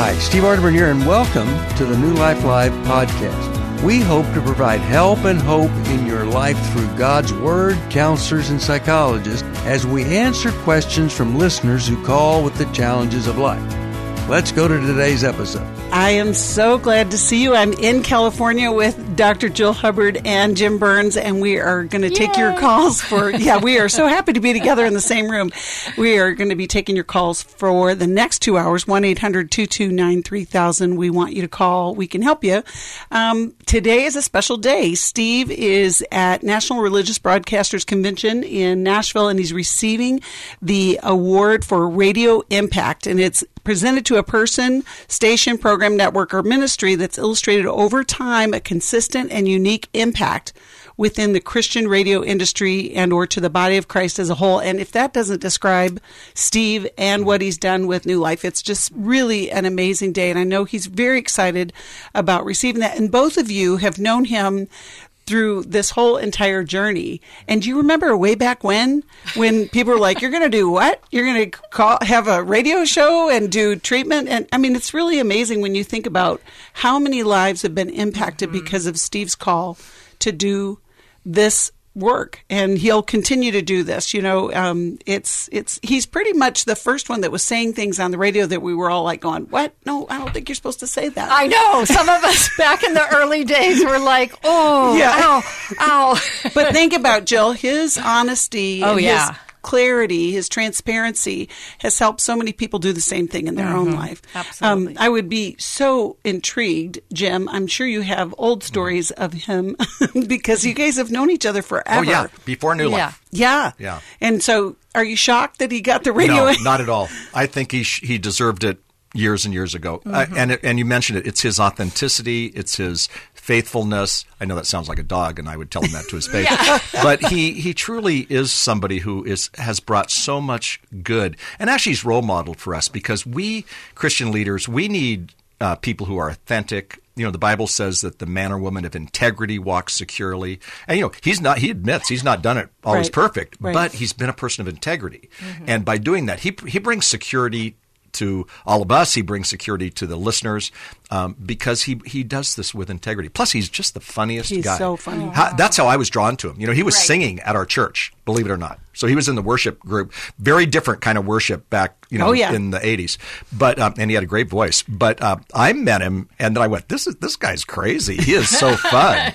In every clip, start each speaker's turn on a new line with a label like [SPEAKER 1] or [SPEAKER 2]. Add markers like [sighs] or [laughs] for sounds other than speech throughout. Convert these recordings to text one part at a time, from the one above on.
[SPEAKER 1] Hi, Steve Arterburn here, and welcome to the New Life Live podcast. We hope to provide help and hope in your life through God's Word, counselors, and psychologists as we answer questions from listeners who call with the challenges of life. Let's go to today's episode.
[SPEAKER 2] I am so glad to see you. I'm in California with Dr. Jill Hubbard and Jim Burns, and we are going to take your calls for. [laughs] Yeah, we are so happy to be together in the same room. We are going to be taking your calls for the next two hours 1 800 229 3000. We want you to call. We can help you. Um, today is a special day. Steve is at National Religious Broadcasters Convention in Nashville, and he's receiving the award for Radio Impact, and it's presented to a person, station, program, network, or ministry that's illustrated over time a consistent and unique impact within the Christian radio industry and or to the body of Christ as a whole. And if that doesn't describe Steve and what he's done with New Life, it's just really an amazing day. And I know he's very excited about receiving that. And both of you have known him through this whole entire journey. And do you remember way back when, when people were like, "You're going to do what? You're going to call have a radio show and do treatment?" And I mean, it's really amazing when you think about how many lives have been impacted mm-hmm. because of Steve's call to do this work and he'll continue to do this you know um, it's it's he's pretty much the first one that was saying things on the radio that we were all like going what? No i don't think you're supposed to say that.
[SPEAKER 3] I know. Some of us [laughs] back in the early days were like oh yeah. ow ow.
[SPEAKER 2] But think about jill his honesty
[SPEAKER 3] oh yeah
[SPEAKER 2] his, clarity, his transparency has helped so many people do the same thing in their mm-hmm. own life.
[SPEAKER 3] Absolutely.
[SPEAKER 2] Um, I would be so intrigued, Jim. I'm sure you have old stories of him [laughs] because you guys have known each other forever.
[SPEAKER 4] Oh, yeah. Before New
[SPEAKER 2] yeah.
[SPEAKER 4] Life.
[SPEAKER 2] Yeah.
[SPEAKER 4] Yeah.
[SPEAKER 2] And so are you shocked that he got the radio?
[SPEAKER 4] No, not at all. I think he, sh- he deserved it years and years ago. Mm-hmm. Uh, and it, and you mentioned it. It's his authenticity. It's his faithfulness. I know that sounds like a dog, and I would tell him that to his [laughs] face. yeah. But he he truly is somebody who is has brought so much good, and actually he's role modeled for us because we Christian leaders we need uh, people who are authentic. You know, the Bible says that the man or woman of integrity walks securely, and you know he's not. He admits he's not done it always
[SPEAKER 2] right.
[SPEAKER 4] perfect,
[SPEAKER 2] right.
[SPEAKER 4] but he's been a person of integrity, mm-hmm. and by doing that, he he brings security to all of us. He brings security to the listeners um, because he he does this with integrity. Plus, he's just the funniest
[SPEAKER 2] he's
[SPEAKER 4] guy.
[SPEAKER 2] so funny.
[SPEAKER 4] How, that's how I was drawn to him. You know, he was
[SPEAKER 3] right.
[SPEAKER 4] singing at our church, believe it or not. So he was in the worship group. Very different kind of worship back, you know,
[SPEAKER 2] oh, yeah.
[SPEAKER 4] in the '80s. But um, and he had a great voice. But uh, I met him, and then I went, "This is this guy's crazy. He is so [laughs] fun."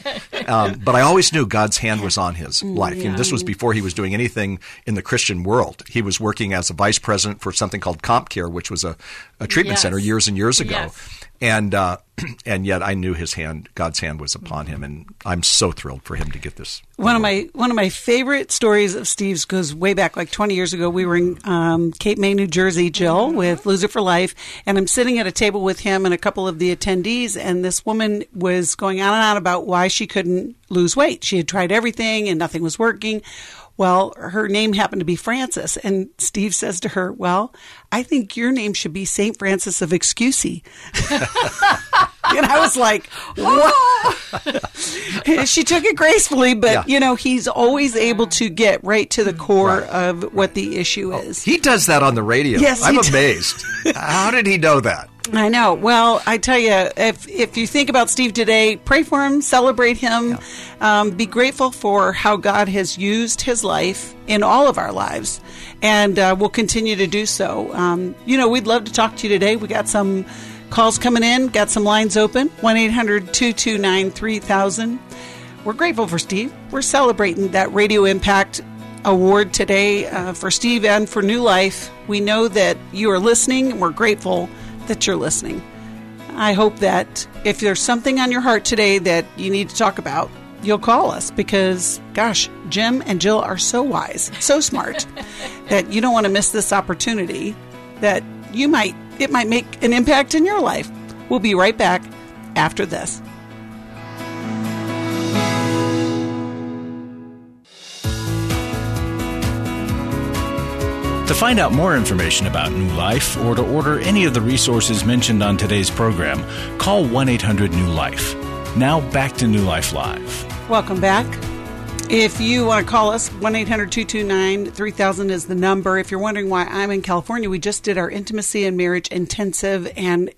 [SPEAKER 4] um, but I always knew God's hand was on his
[SPEAKER 2] mm,
[SPEAKER 4] life.
[SPEAKER 2] Yeah.
[SPEAKER 4] You know, this was before he was doing anything in the Christian world. He was working as a vice president for something called CompCare, which was a, a treatment
[SPEAKER 3] yes.
[SPEAKER 4] center years and years ago.
[SPEAKER 3] Yes.
[SPEAKER 4] And uh, [clears throat] and yet I knew his hand, God's hand was upon him, and I'm so thrilled for him to get this.
[SPEAKER 2] One of my one of my favorite stories of Steve's goes way back, like 20 years ago. We were in um, Cape May, New Jersey, Jill, with Lose It for Life, and I'm sitting at a table with him and a couple of the attendees, and this woman was going on and on about why she couldn't lose weight. She had tried everything and nothing was working. Well, her name happened to be Frances, and Steve says to her, "Well, I think your name should be Saint Francis of Excusey." [laughs] and I was like, "What?" [laughs] she took it gracefully, but
[SPEAKER 4] Yeah.
[SPEAKER 2] you know, he's always able to get right to the core of what the issue oh, is.
[SPEAKER 4] He does that on the radio.
[SPEAKER 2] Yes,
[SPEAKER 4] I'm
[SPEAKER 2] he does.
[SPEAKER 4] amazed. [laughs] How did he know that?
[SPEAKER 2] I know. Well, I tell you, if if you think about Steve today, pray for him, celebrate him, um, be grateful for how God has used his life in all of our lives, and uh, we'll continue to do so. Um, you know, we'd love to talk to you today. We got some calls coming in, got some lines open 1 800 229 3000. We're grateful for Steve. We're celebrating that Radio Impact Award today uh, for Steve and for New Life. We know that you are listening, and we're grateful that you're listening. I hope that if there's something on your heart today that you need to talk about, you'll call us because, gosh, Jim and Jill are so wise, so smart, [laughs] that you don't want to miss this opportunity that you might, it might make an impact in your life. We'll be right back after this.
[SPEAKER 5] To find out more information about New Life or to order any of the resources mentioned on today's program, call 1 800 New Life. Now back to New Life Live.
[SPEAKER 2] Welcome back. If you want to call us, 1 800 229 3000 is the number. If you're wondering why I'm in California, we just did our intimacy and marriage intensive, and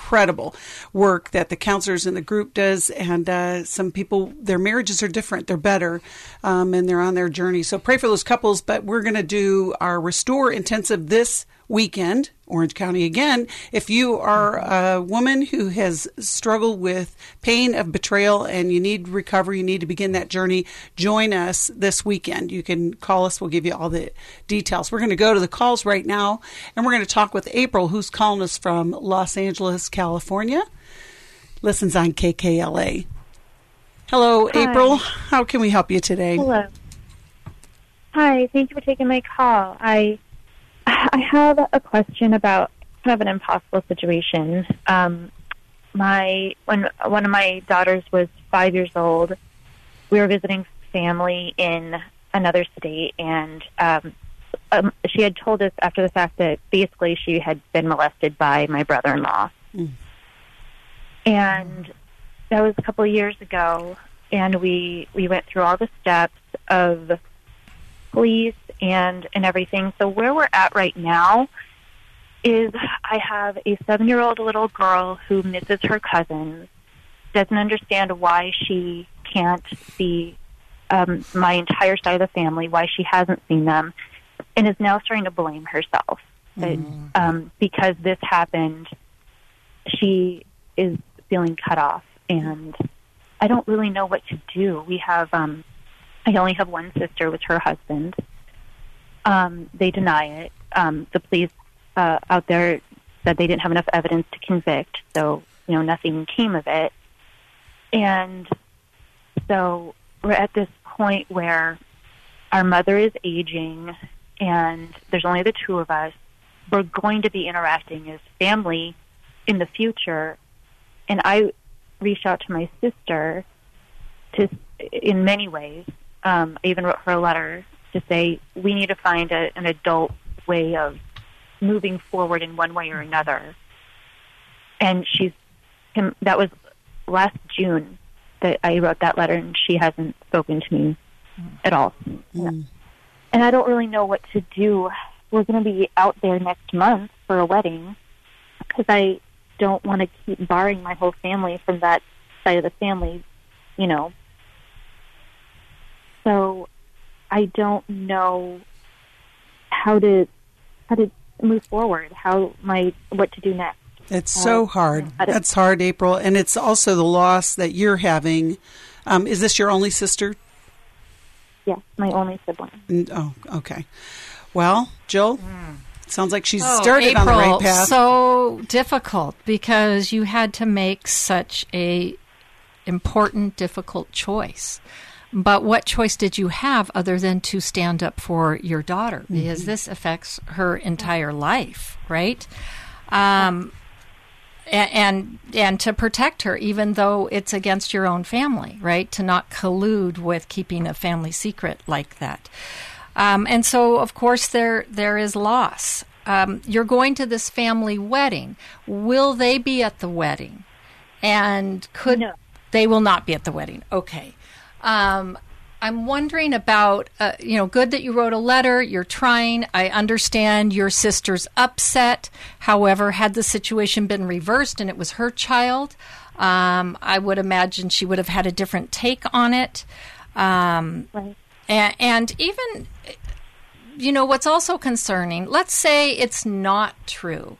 [SPEAKER 2] incredible work that the counselors in the group does and uh, some people their marriages are different they're better um, and they're on their journey. So pray for those couples but we're going to do our restore intensive this weekend, Orange County again. If you are a woman who has struggled with pain of betrayal and you need recovery, you need to begin that journey, join us this weekend. You can call us, we'll give you all the details. We're going to go to the calls right now and we're going to talk with April, who's calling us from Los Angeles, California. Listens on KKLA. Hello, Hi. April. How can we help you today?
[SPEAKER 6] Hello. Hi, thank you for taking my call. I [sighs] I have a question about kind of an impossible situation. Um, my when one of my daughters was five years old, we were visiting family in another state, and um, um, she had told us after the fact that basically she had been molested by my brother-in-law, mm. and that was a couple of years ago. And we we went through all the steps of police and and everything. So where we're at right now is I have a seven year old little girl who misses her cousins, doesn't understand why she can't see um, my entire side of the family, why she hasn't seen them, and is now starting to blame herself mm-hmm. um, because this happened. She is feeling cut off, and I don't really know what to do. We have um, I only have one sister with her husband. Um, they deny it. Um, the police uh, out there said they didn't have enough evidence to convict, so you know nothing came of it. And so we're at this point where our mother is aging, and there's only the two of us. We're going to be interacting as family in the future, and I reached out to my sister to, in many ways, um, I even wrote her a letter to say we need to find a, an adult way of moving forward in one way or another. And she's him. That was last June that I wrote that letter, and she hasn't spoken to me at all. Mm. And I don't really know what to do. We're going to be out there next month for a wedding because I don't want to keep barring my whole family from that side of the family, you know, so I don't know how to how to move forward. How my what to do next.
[SPEAKER 2] It's uh, so hard. That's hard, April, and it's also the loss that you're having. Um, is this your only sister?
[SPEAKER 6] Yes, my only sibling.
[SPEAKER 2] Oh, okay. Well, Jill. Mm. Sounds like she's
[SPEAKER 3] oh,
[SPEAKER 2] started
[SPEAKER 3] April,
[SPEAKER 2] on the right path.
[SPEAKER 3] So difficult because you had to make such a important, difficult choice. But what choice did you have other than to stand up for your daughter? Because mm-hmm. this affects her entire life, right? Um, and, and and to protect her, even though it's against your own family, right? To not collude with keeping a family secret like that. Um, and so, of course, there there is loss. Um, you're going to this family wedding. Will they be at the wedding? And could
[SPEAKER 6] no.
[SPEAKER 3] they will not be at the wedding? Okay. Um, I'm wondering about, uh, you know, good that you wrote a letter. You're trying. I understand your sister's upset. However, had the situation been reversed and it was her child, um, I would imagine she would have had a different take on it. Um, right. and, and even, you know, what's also concerning, let's say it's not true,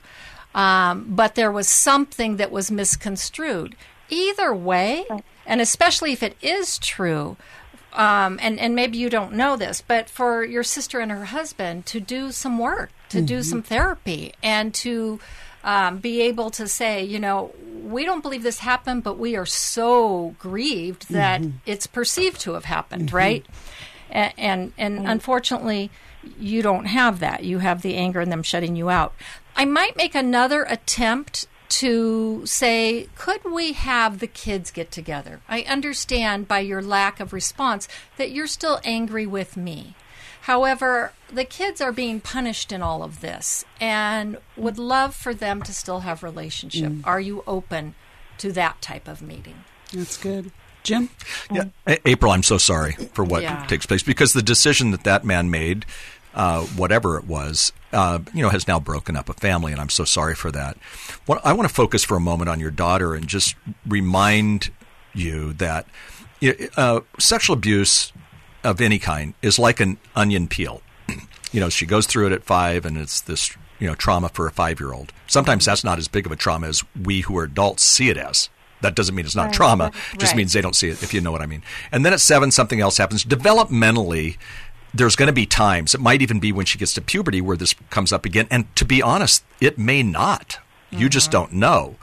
[SPEAKER 3] um, but there was something that was misconstrued. Either way, and especially if it is true, um, and and maybe you don't know this, but for your sister and her husband to do some work, to mm-hmm. do some therapy, and to um, be able to say, you know, we don't believe this happened, but we are so grieved that mm-hmm. it's perceived to have happened, mm-hmm. right? And and, and unfortunately, you don't have that. You have the anger and them shutting you out. I might make another attempt to say, could we have the kids get together? I understand by your lack of response that you're still angry with me. However, the kids are being punished in all of this and would love for them to still have relationship. Mm. Are you open to that type of meeting?
[SPEAKER 2] That's good. Jim?
[SPEAKER 4] Yeah. April, I'm so sorry for what yeah. takes place because the decision that that man made, uh, whatever it was, uh, you know, has now broken up a family, and I'm so sorry for that. What, I want to focus for a moment on your daughter and just remind you that uh, sexual abuse of any kind is like an onion peel. [clears throat] you know, she goes through it at five, and it's this you know trauma for a five year old. Sometimes that's not as big of a trauma as we who are adults see it as. That doesn't mean it's not
[SPEAKER 3] right.
[SPEAKER 4] trauma. It just
[SPEAKER 3] right.
[SPEAKER 4] means they don't see it, if you know what I mean. And then at seven, something else happens. Developmentally, there's going to be times, it might even be when she gets to puberty, where this comes up again. And to be honest, it may not. You mm-hmm. just don't know.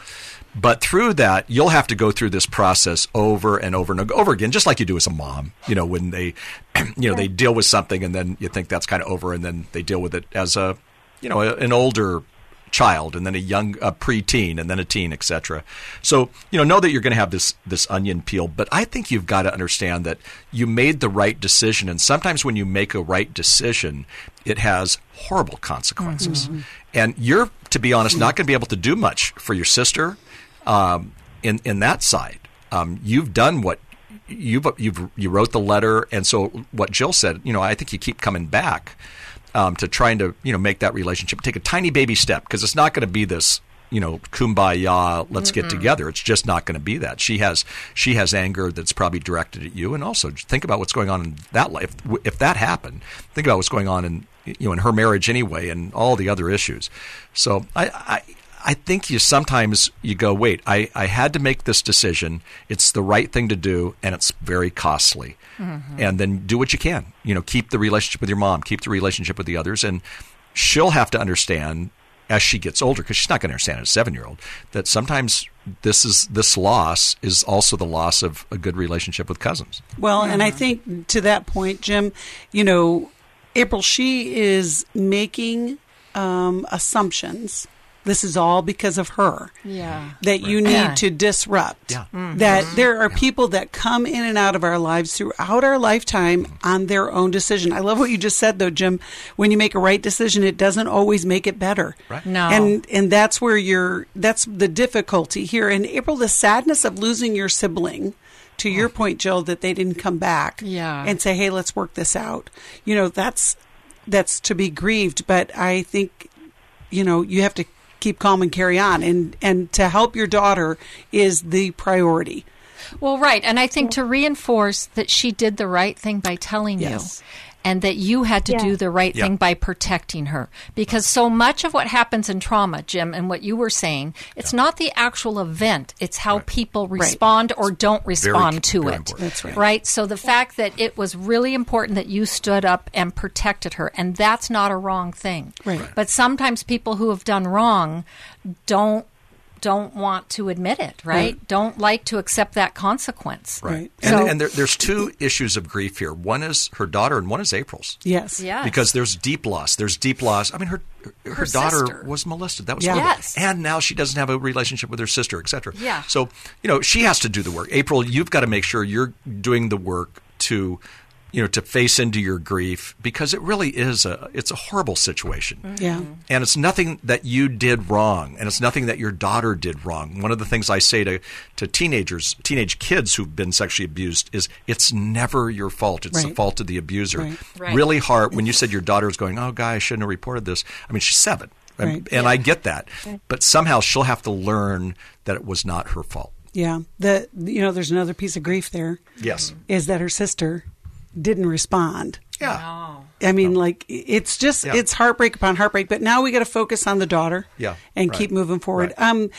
[SPEAKER 4] But through that, you'll have to go through this process over and over and over again, just like you do as a mom. You know, when they, [clears throat] you know, they deal with something and then you think that's kind of over, and then they deal with it as a, you know, an older child and then a young a preteen and then a teen etc so you know know that you're going to have this this onion peel but i think you've got to understand that you made the right decision and sometimes when you make a right decision it has horrible consequences. Mm-hmm. and you're to be honest not going to be able to do much for your sister um, in in that side. Um, you've done what you've you've you wrote the letter and so what jill said you know i think you keep coming back um, to trying to you know make that relationship take a tiny baby step because it's not going to be this you know kumbaya let's Mm-mm. get together. It's just not going to be that. She has she has anger that's probably directed at you and also think about what's going on in that life. If that happened think about what's going on in you know in her marriage anyway and all the other issues. So i, I I think you sometimes you go, wait, I, I had to make this decision. It's the right thing to do, and it's very costly. Mm-hmm. And then do what you can. You know, keep the relationship with your mom, keep the relationship with the others, and she'll have to understand as she gets older, because she's not going to understand as a seven year old, that sometimes this is this loss is also the loss of a good relationship with cousins.
[SPEAKER 2] Well, mm-hmm. and I think to that point, Jim, you know, April, she is making um, assumptions this is all because of her.
[SPEAKER 3] Yeah.
[SPEAKER 2] That you need yeah. to disrupt.
[SPEAKER 4] Yeah.
[SPEAKER 2] Mm-hmm. That there are yeah. people that come in and out of our lives throughout our lifetime on their own decision. I love what you just said though, Jim. When you make a right decision, it doesn't always make it better.
[SPEAKER 4] Right.
[SPEAKER 3] No.
[SPEAKER 2] And and that's where you're that's the difficulty here. In April, the sadness of losing your sibling to your point, Jill, that they didn't come back
[SPEAKER 3] yeah.
[SPEAKER 2] and say, "Hey, let's work this out." You know, that's that's to be grieved, but I think you know you have to keep calm and carry on. And and to help your daughter is the priority.
[SPEAKER 3] Well, right, and I think to reinforce that she did the right thing by telling
[SPEAKER 2] yes.
[SPEAKER 3] you. And that you had to
[SPEAKER 6] yeah.
[SPEAKER 3] do the right
[SPEAKER 4] yeah.
[SPEAKER 3] thing by protecting her. Because so much of what happens in trauma, Jim, and what you were saying, it's yeah. not the actual event, it's how
[SPEAKER 4] right.
[SPEAKER 3] people respond
[SPEAKER 2] right.
[SPEAKER 3] or don't respond
[SPEAKER 4] very,
[SPEAKER 3] to
[SPEAKER 4] very
[SPEAKER 3] it.
[SPEAKER 4] Important.
[SPEAKER 2] That's right.
[SPEAKER 3] Right? So the fact that it was really important that you stood up and protected her, and that's not a wrong thing.
[SPEAKER 2] Right. right.
[SPEAKER 3] But sometimes people who have done wrong don't don't want to admit it, right? right? Don't like to accept that consequence.
[SPEAKER 2] Right.
[SPEAKER 4] And,
[SPEAKER 3] so,
[SPEAKER 4] and there, there's two issues of grief here. One is her daughter, and one is April's.
[SPEAKER 2] Yes.
[SPEAKER 3] Yes.
[SPEAKER 4] Because there's deep loss. There's deep loss. I mean, her her,
[SPEAKER 3] Her
[SPEAKER 4] daughter
[SPEAKER 3] sister.
[SPEAKER 4] was molested. That was
[SPEAKER 2] Yeah.
[SPEAKER 4] horrible.
[SPEAKER 3] Yes.
[SPEAKER 4] And now she doesn't have a relationship with her sister, etc.
[SPEAKER 3] Yeah.
[SPEAKER 4] So you know she has to do the work. April, you've got to make sure you're doing the work to you know to face into your grief because it really is a it's a horrible situation. Mm-hmm.
[SPEAKER 2] Yeah.
[SPEAKER 4] and it's nothing that you did wrong and it's nothing that your daughter did wrong. One of the things i say to, to teenagers teenage kids who've been sexually abused is it's never your fault. It's the fault of the abuser.
[SPEAKER 2] Right.
[SPEAKER 3] Right.
[SPEAKER 4] really hard when you said your daughter's going oh guy i shouldn't have reported this. I mean she's seven and,
[SPEAKER 2] Right.
[SPEAKER 4] and i get that. But somehow she'll have to learn that it was not her fault.
[SPEAKER 2] Yeah. The you know, there's another piece of grief there.
[SPEAKER 4] Yes.
[SPEAKER 2] Is that her sister didn't respond.
[SPEAKER 4] yeah
[SPEAKER 2] I mean, like it's just
[SPEAKER 4] Yeah.
[SPEAKER 2] it's heartbreak upon heartbreak. But now we got to focus on the daughter,
[SPEAKER 4] Yeah,
[SPEAKER 2] and
[SPEAKER 4] right.
[SPEAKER 2] keep moving forward.
[SPEAKER 4] Right.
[SPEAKER 2] Um,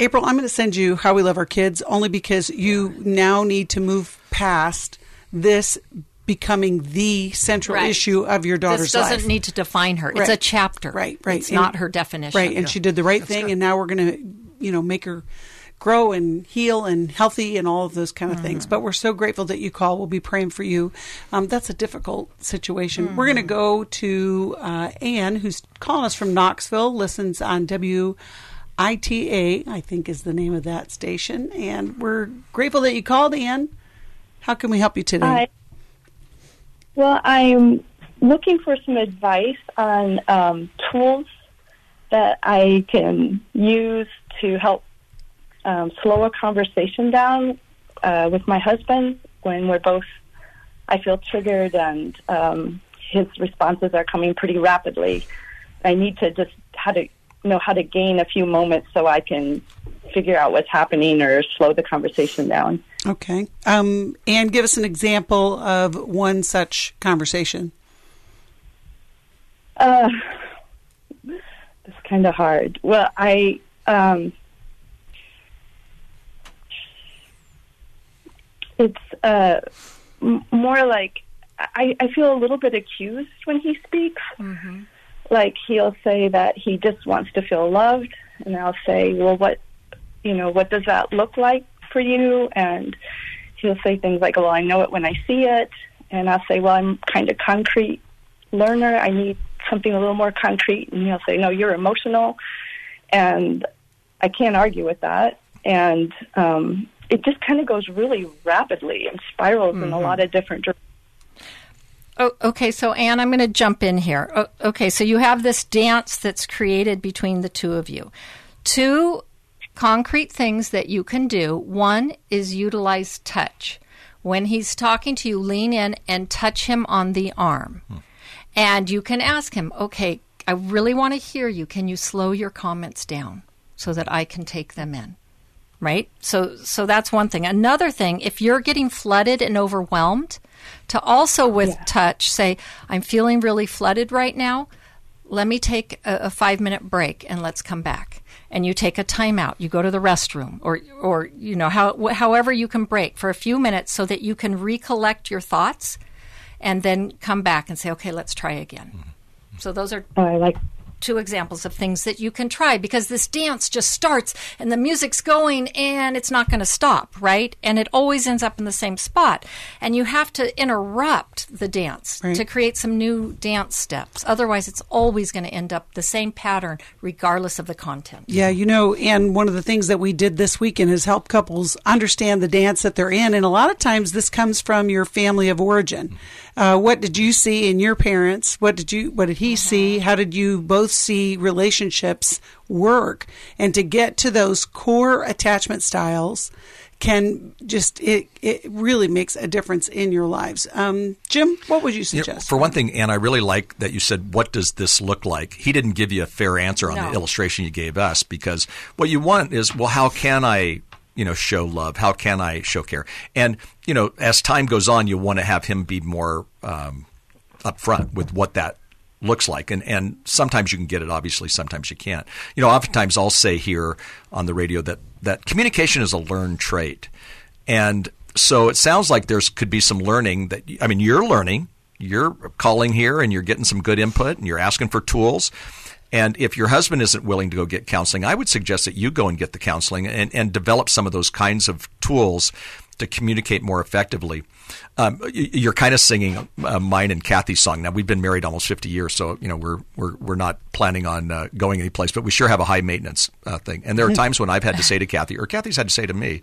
[SPEAKER 2] April, I'm going to send you "How We Love Our Kids" only because you now need to move past this becoming the central
[SPEAKER 3] Right.
[SPEAKER 2] issue of your daughter's life.
[SPEAKER 3] this doesn't
[SPEAKER 2] life.
[SPEAKER 3] need to define her. It's a chapter.
[SPEAKER 2] Right, right.
[SPEAKER 3] It's
[SPEAKER 2] And-
[SPEAKER 3] not her definition.
[SPEAKER 2] Right, and she did the right thing, and now we're going to, you know, make her grow and heal and healthy and all of those kind of
[SPEAKER 3] Mm-hmm.
[SPEAKER 2] things. But we're so grateful that you call. We'll be praying for you. Um, that's a difficult situation. We're going
[SPEAKER 3] Mm-hmm.
[SPEAKER 2] to go to uh, Anne, who's calling us from Knoxville, listens on WITA, I think is the name of that station. And we're grateful that you called, Anne. How can we help you today?
[SPEAKER 6] Hi. Well, I'm looking for some advice on um, tools that I can use to help um, slow a conversation down uh, with my husband when we're both, I feel triggered and um, his responses are coming pretty rapidly.
[SPEAKER 7] I need to just how to know how to gain a few moments so I can figure out what's happening or slow the conversation down.
[SPEAKER 2] Okay. Um, and give us an example of one such conversation.
[SPEAKER 7] Uh, it's kind of hard. Well, I um, it's uh, m- more like I, I feel a little bit accused when he speaks.
[SPEAKER 3] Mm-hmm.
[SPEAKER 7] Like he'll say that he just wants to feel loved, and I'll say, "Well, what you know, what does that look like for you?" And he'll say things like, "Well, I know it when I see it," and I'll say, "Well, I'm kind of concrete learner. I need something a little more concrete." And he'll say, "No, you're emotional," and I can't argue with that. And um, it just kind of goes really rapidly and spirals in a mm-hmm. lot of different directions.
[SPEAKER 3] Oh, okay, so Anne, I'm going to jump in here. O- okay, so you have this dance that's created between the two of you. Two concrete things that you can do. One is utilize touch. When he's talking to you, lean in and touch him on the arm. Hmm. And you can ask him, okay, I really want to hear you. Can you slow your comments down so that I can take them in? Right? So so that's one thing. Another thing, if you're getting flooded and overwhelmed, to also with touch say, I'm feeling really flooded right now. Let me take a, a five minute break and let's come back. And you take a timeout. You go to the restroom, or or you know how however you can break for a few minutes so that you can recollect your thoughts, and then come back and say, okay, let's try again. Mm-hmm. So those are
[SPEAKER 7] Oh, I like
[SPEAKER 3] two examples of things that you can try because this dance just starts and the music's going and it's not going to stop, right? And it always ends up in the same spot. And you have to interrupt the dance
[SPEAKER 2] Right.
[SPEAKER 3] to create some new dance steps. Otherwise, it's always going to end up the same pattern regardless of the content.
[SPEAKER 2] Yeah, you know, and one of the things that we did this weekend is help couples understand the dance that they're in. And a lot of times this comes from your family of origin. Uh, what did you see in your parents? What did you, what did he see? How did you both see relationships work? And to get to those core attachment styles can just, it, it really makes a difference in your lives. Um, Jim, what would you
[SPEAKER 4] You know,
[SPEAKER 2] suggest?
[SPEAKER 4] for one thing, Anne, I really like that you said, "What does this look like?" He didn't give you a fair answer on
[SPEAKER 3] No.
[SPEAKER 4] the illustration you gave us because what you want is, well, how can I, you know, show love? How can I show care? And you know, as time goes on, you want to have him be more um, upfront with what that looks like. And and sometimes you can get it, obviously, sometimes you can't. You know, oftentimes I'll say here on the radio that that communication is a learned trait, and so it sounds like there's could be some learning that I mean you're learning, you're calling here and you're getting some good input and you're asking for tools. And if your husband isn't willing to go get counseling, I would suggest that you go and get the counseling and, and develop some of those kinds of tools to communicate more effectively. Um, you're kind of singing uh, mine and Cathy's song. Now we've been married almost 50 years, so you know we're we're we're not planning on uh, going anyplace, but we sure have a high maintenance uh, thing. And there are [laughs] times when I've had to say to Cathy, or Cathy's had to say to me,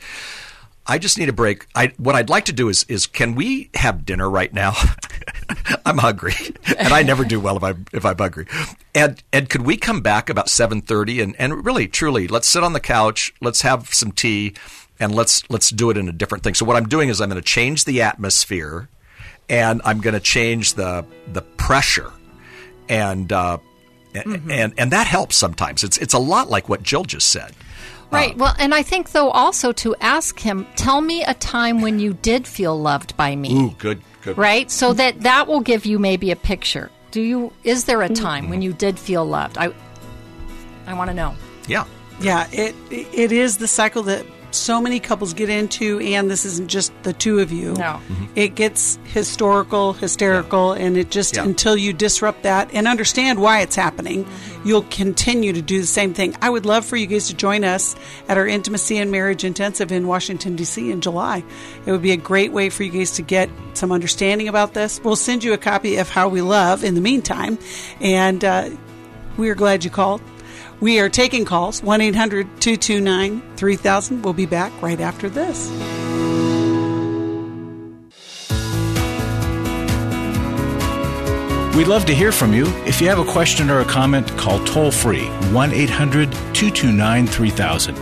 [SPEAKER 4] I just need a break. I what I'd like to do is is can we have dinner right now? [laughs] I'm hungry, [laughs] and I never do well if I if I'm hungry. And and could we come back about seven thirty and and really truly let's sit on the couch, let's have some tea, and let's let's do it in a different thing. So what I'm doing is I'm going to change the atmosphere, and I'm going to change the the pressure, and. Uh, and, and and that helps sometimes. It's it's a lot like what Jill just said.
[SPEAKER 3] Right. Um, well, and I think though also to ask him, tell me a time when you did feel loved by me.
[SPEAKER 4] Ooh, good, good.
[SPEAKER 3] Right? So that that will give you maybe a picture. Do you is there a mm. time when you did feel loved? I I want to know.
[SPEAKER 4] Yeah.
[SPEAKER 2] Yeah, it it is the cycle that so many couples get into, and this isn't just the two of you.
[SPEAKER 3] No.
[SPEAKER 2] It gets historical, hysterical, and it just
[SPEAKER 4] Yeah.
[SPEAKER 2] until you disrupt that and understand why it's happening, you'll continue to do the same thing. I would love for you guys to join us at our Intimacy and Marriage Intensive in Washington, D.C. in July. It would be a great way for you guys to get some understanding about this. We'll send you a copy of How We Love in the meantime, and uh, we are glad you called. We are taking calls 1 800 229 3000. We'll be back right after this.
[SPEAKER 5] We'd love to hear from you. If you have a question or a comment, call toll free 1 800 229 3000.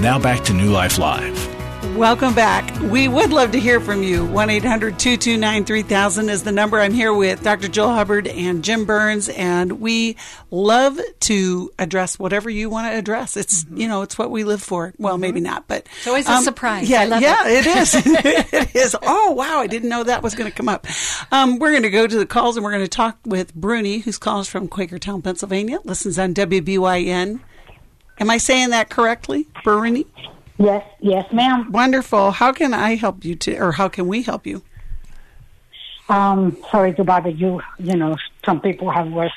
[SPEAKER 5] Now back to New Life Live.
[SPEAKER 2] Welcome back. We would love to hear from you. 1 800 229 3000 is the number. I'm here with Dr. Jill Hubbard and Jim Burns, and we love to address whatever you want to address. It's, mm-hmm. you know, it's what we live for. Well, mm-hmm. maybe not, but.
[SPEAKER 3] It's always a um, surprise.
[SPEAKER 2] Yeah,
[SPEAKER 3] I love
[SPEAKER 2] yeah,
[SPEAKER 3] it.
[SPEAKER 2] it is. [laughs] [laughs] it is. Oh, wow. I didn't know that was going to come up. Um, we're going to go to the calls and we're going to talk with Bruni, who's calls from Quakertown, Pennsylvania, listens on WBYN. Am I saying that correctly, Bruni?
[SPEAKER 8] Yes, yes, ma'am.
[SPEAKER 2] Wonderful. How can I help you to, or how can we help you?
[SPEAKER 8] Um, sorry to bother you. You know, some people have worse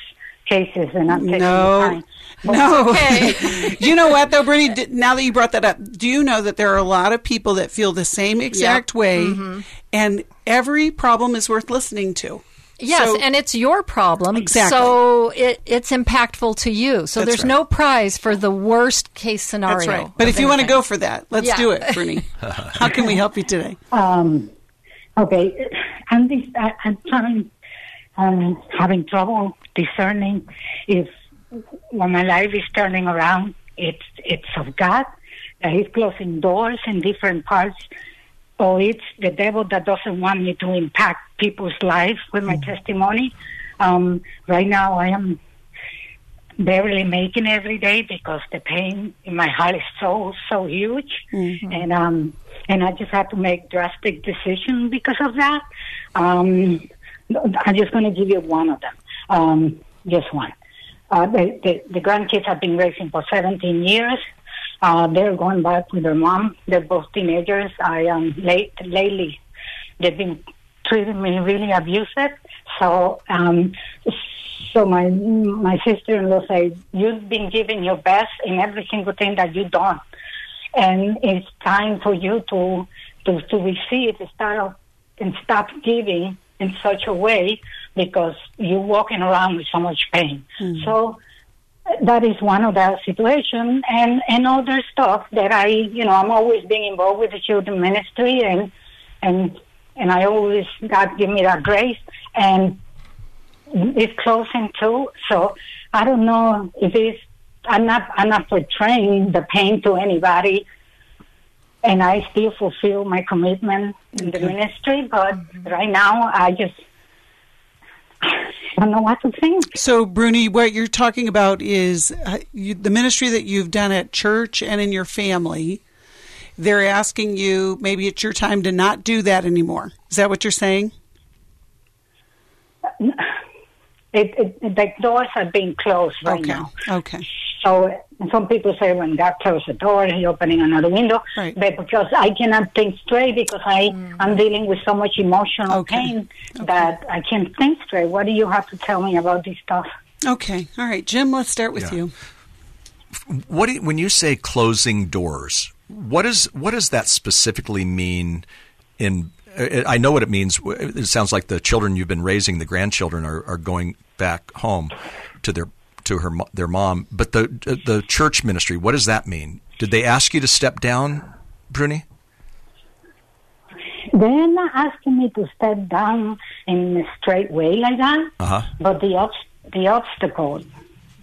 [SPEAKER 8] cases, and I'm taking
[SPEAKER 2] No,
[SPEAKER 8] time.
[SPEAKER 2] no.
[SPEAKER 3] Okay. [laughs]
[SPEAKER 2] you know what, though, Brittany? d- Now that you brought that up, do you know that there are a lot of people that feel the same exact way,
[SPEAKER 3] Mm-hmm.
[SPEAKER 2] and every problem is worth listening to?
[SPEAKER 3] Yes,
[SPEAKER 2] So-
[SPEAKER 3] and it's your problem.
[SPEAKER 2] Exactly.
[SPEAKER 3] So it, it's impactful to you. So
[SPEAKER 2] That's
[SPEAKER 3] there's
[SPEAKER 2] right.
[SPEAKER 3] no prize for the worst case scenario.
[SPEAKER 2] That's right. But
[SPEAKER 3] of
[SPEAKER 2] if you want to go for that, let's
[SPEAKER 3] Yeah.
[SPEAKER 2] do it, Brittany. [laughs] how can we help you today?
[SPEAKER 8] Um, okay, I'm this, I, I'm trying, um, having trouble discerning if when my life is turning around, it's it's of God that He's closing doors in different parts, or it's the devil that doesn't want me to impact people's lives with my testimony. Um, right now, I am barely making every day because the pain in my heart is so so huge, and um, and I just had to make drastic decisions because of that. Um, I'm just going to give you one of them, um, just one. Uh, the, the the grandkids have been raising for 17 years. Uh, they're going back with their mom. They're both teenagers. I um late lately, they've been treating me really abusive. So um, so my my sister-in-law said, "You've been giving your best in every single thing that you've done, and it's time for you to to to receive of and stop giving in such a way because you're walking around with so much pain." So that is one of the situations and and other stuff that I you know I'm always being involved with the children ministry and and and I always God give me that grace and it's closing too. So I don't know if it's I'm not I'm not portraying the pain to anybody and I still fulfill my commitment in the ministry but mm-hmm. right now I just I don't know what to think.
[SPEAKER 2] So, Bruni, what you're talking about is uh, you, the ministry that you've done at church and in your family. They're asking you maybe it's your time to not do that anymore. Is that what you're saying?
[SPEAKER 8] It, it, the doors are being closed right
[SPEAKER 2] okay.
[SPEAKER 8] now.
[SPEAKER 2] Okay.
[SPEAKER 8] So some people say when God closes the door, He's opening another window.
[SPEAKER 2] Right.
[SPEAKER 8] But because I cannot think straight because I I'm dealing with so much emotional
[SPEAKER 2] Okay.
[SPEAKER 8] pain that I can't think straight. What do you have to tell me about this stuff?
[SPEAKER 2] Okay. All right, Jim. Let's start with
[SPEAKER 4] Yeah.
[SPEAKER 2] you.
[SPEAKER 4] What do you, when you say closing doors? What is what does that specifically mean? In uh, I know what it means. It sounds like the children you've been raising, the grandchildren, are, are going back home to their to her their mom. But the the church ministry, what does that mean? Did they ask you to step down, Bruni?
[SPEAKER 8] They're not asking me to step down in a straight way like that.
[SPEAKER 4] Uh-huh.
[SPEAKER 8] But the obs- the obstacle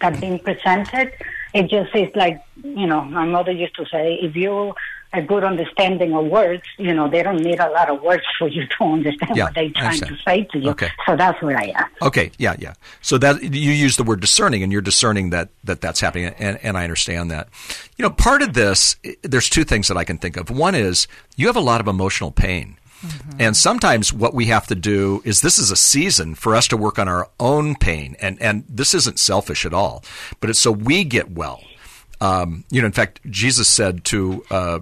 [SPEAKER 8] that being presented, it just is like you know. My mother used to say, if you a good understanding of words, you know, they don't need a lot of words for you to understand
[SPEAKER 4] Yeah,
[SPEAKER 8] what they're trying to say to you.
[SPEAKER 4] Okay.
[SPEAKER 8] So that's where I am.
[SPEAKER 4] Okay, yeah, yeah. So that you use the word discerning, and you're discerning that, that that's happening, and, and I understand that. You know, part of this, there's two things that I can think of. One is you have a lot of emotional pain. And sometimes what we have to do is this is a season for us to work on our own pain, and and this isn't selfish at all, but it's so we get well. Um, you know, in fact, Jesus said to uh,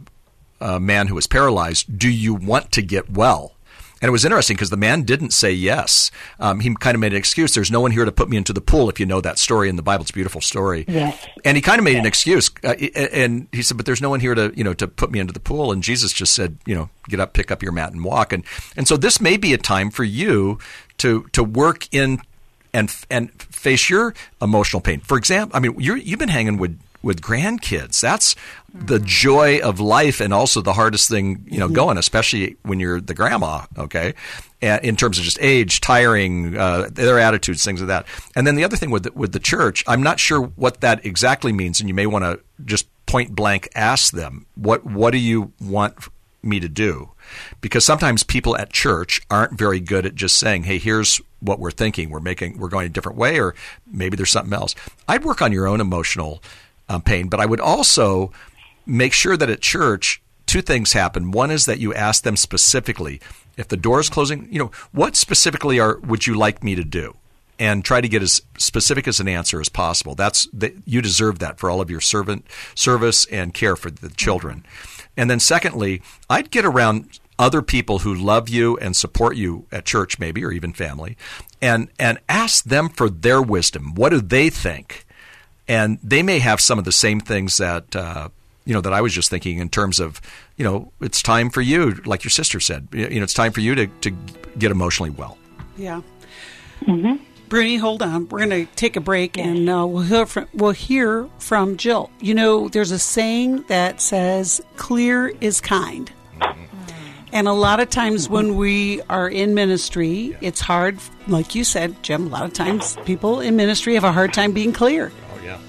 [SPEAKER 4] a man who was paralyzed, "Do you want to get well?" And it was interesting because the man didn't say yes. Um, he kind of made an excuse. There's no one here to put me into the pool. If you know that story in the Bible, it's a beautiful story.
[SPEAKER 8] Yes.
[SPEAKER 4] And he kind of made an excuse, uh, and he said, "But there's no one here to, you know, to put me into the pool." And Jesus just said, "You know, get up, pick up your mat, and walk." And and so this may be a time for you to to work in and and face your emotional pain. For example, I mean, you're, you've been hanging with with grandkids. That's the joy of life, and also the hardest thing you know going, especially when you're the grandma. Okay, and in terms of just age, tiring, uh, their attitudes, things like that. And then the other thing with the, with the church, I'm not sure what that exactly means, and you may want to just point blank ask them what what do you want me to do? Because sometimes people at church aren't very good at just saying, "Hey, here's what we're thinking. We're making we're going a different way, or maybe there's something else." I'd work on your own emotional um, pain, but I would also make sure that at church two things happen. One is that you ask them specifically if the door is closing. You know, what specifically are would you like me to do? and try to get as specific as an answer as possible. That's that you deserve that for all of your servant service and care for the children. And then secondly, I'd get around other people who love you and support you at church maybe or even family and and ask them for their wisdom. What do they think? And they may have some of the same things that uh, you know that I was just thinking in terms of you know it's time for you, like your sister said. You know, it's time for you to to get emotionally well.
[SPEAKER 2] Yeah. Mm-hmm. Bruni, hold on. We're going to take a break and uh, we'll, hear from, we'll hear from Jill. You know, there's a saying that says, clear is kind. And a lot of times when we are in ministry, it's hard, like you said, Jim, a lot of times people in ministry have a hard time being clear.